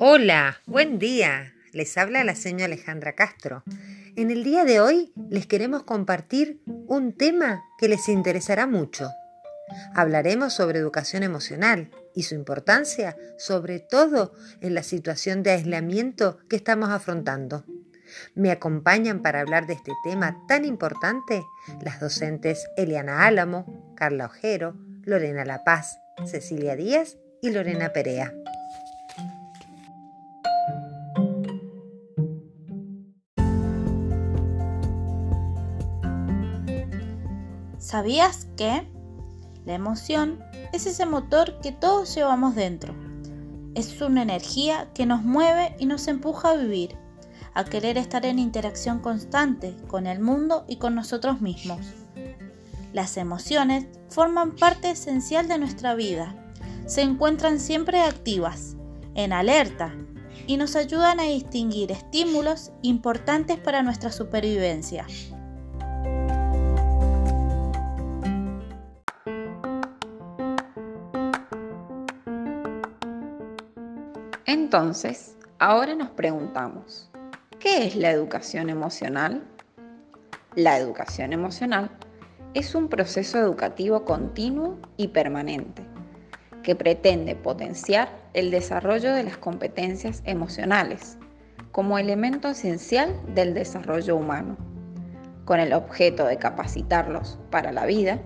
Hola, buen día. Les habla la señora Alejandra Castro. En el día de hoy les queremos compartir un tema que les interesará mucho. Hablaremos sobre educación emocional y su importancia, sobre todo en la situación de aislamiento que estamos afrontando. Me acompañan para hablar de este tema tan importante las docentes Eliana Álamo, Carla Ojero, Lorena La Paz, Cecilia Díaz y Lorena Perea. ¿Sabías que? La emoción es ese motor que todos llevamos dentro. Es una energía que nos mueve y nos empuja a vivir, a querer estar en interacción constante con el mundo y con nosotros mismos. Las emociones forman parte esencial de nuestra vida. Se encuentran siempre activas, en alerta, y nos ayudan a distinguir estímulos importantes para nuestra supervivencia. Entonces, ahora nos preguntamos, ¿qué es la educación emocional? La educación emocional es un proceso educativo continuo y permanente que pretende potenciar el desarrollo de las competencias emocionales como elemento esencial del desarrollo humano, con el objeto de capacitarlos para la vida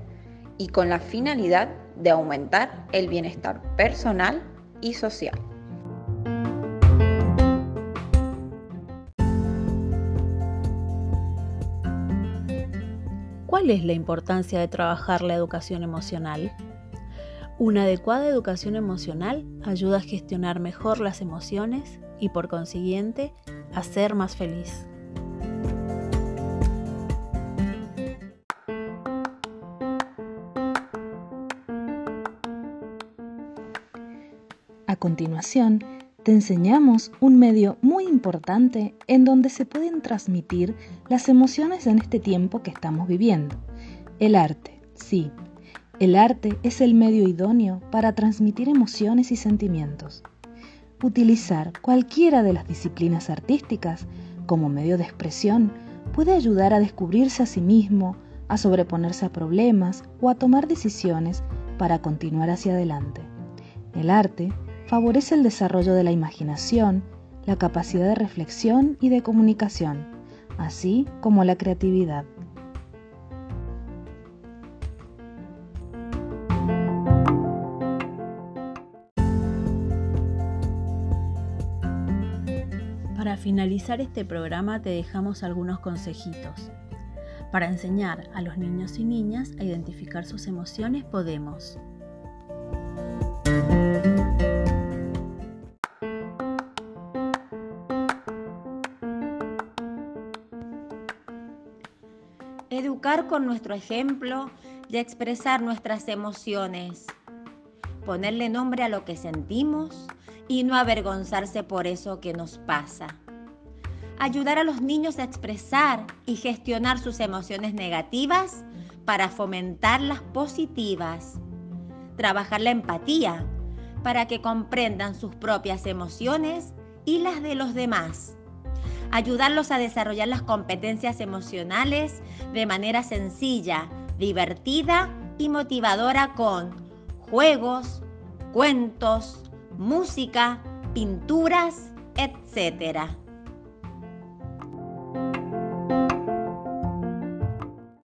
y con la finalidad de aumentar el bienestar personal y social. ¿Cuál es la importancia de trabajar la educación emocional? Una adecuada educación emocional ayuda a gestionar mejor las emociones y por consiguiente a ser más feliz. A continuación, te enseñamos un medio muy importante en donde se pueden transmitir las emociones en este tiempo que estamos viviendo. El arte, sí. El arte es el medio idóneo para transmitir emociones y sentimientos. Utilizar cualquiera de las disciplinas artísticas como medio de expresión puede ayudar a descubrirse a sí mismo, a sobreponerse a problemas o a tomar decisiones para continuar hacia adelante. El arte favorece el desarrollo de la imaginación, la capacidad de reflexión y de comunicación, así como la creatividad. Para finalizar este programa te dejamos algunos consejitos. Para enseñar a los niños y niñas a identificar sus emociones podemos Educar con nuestro ejemplo y expresar nuestras emociones. Ponerle nombre a lo que sentimos y no avergonzarse por eso que nos pasa. Ayudar a los niños a expresar y gestionar sus emociones negativas para fomentar las positivas. Trabajar la empatía para que comprendan sus propias emociones y las de los demás ayudarlos a desarrollar las competencias emocionales de manera sencilla, divertida y motivadora con juegos, cuentos, música, pinturas, etc.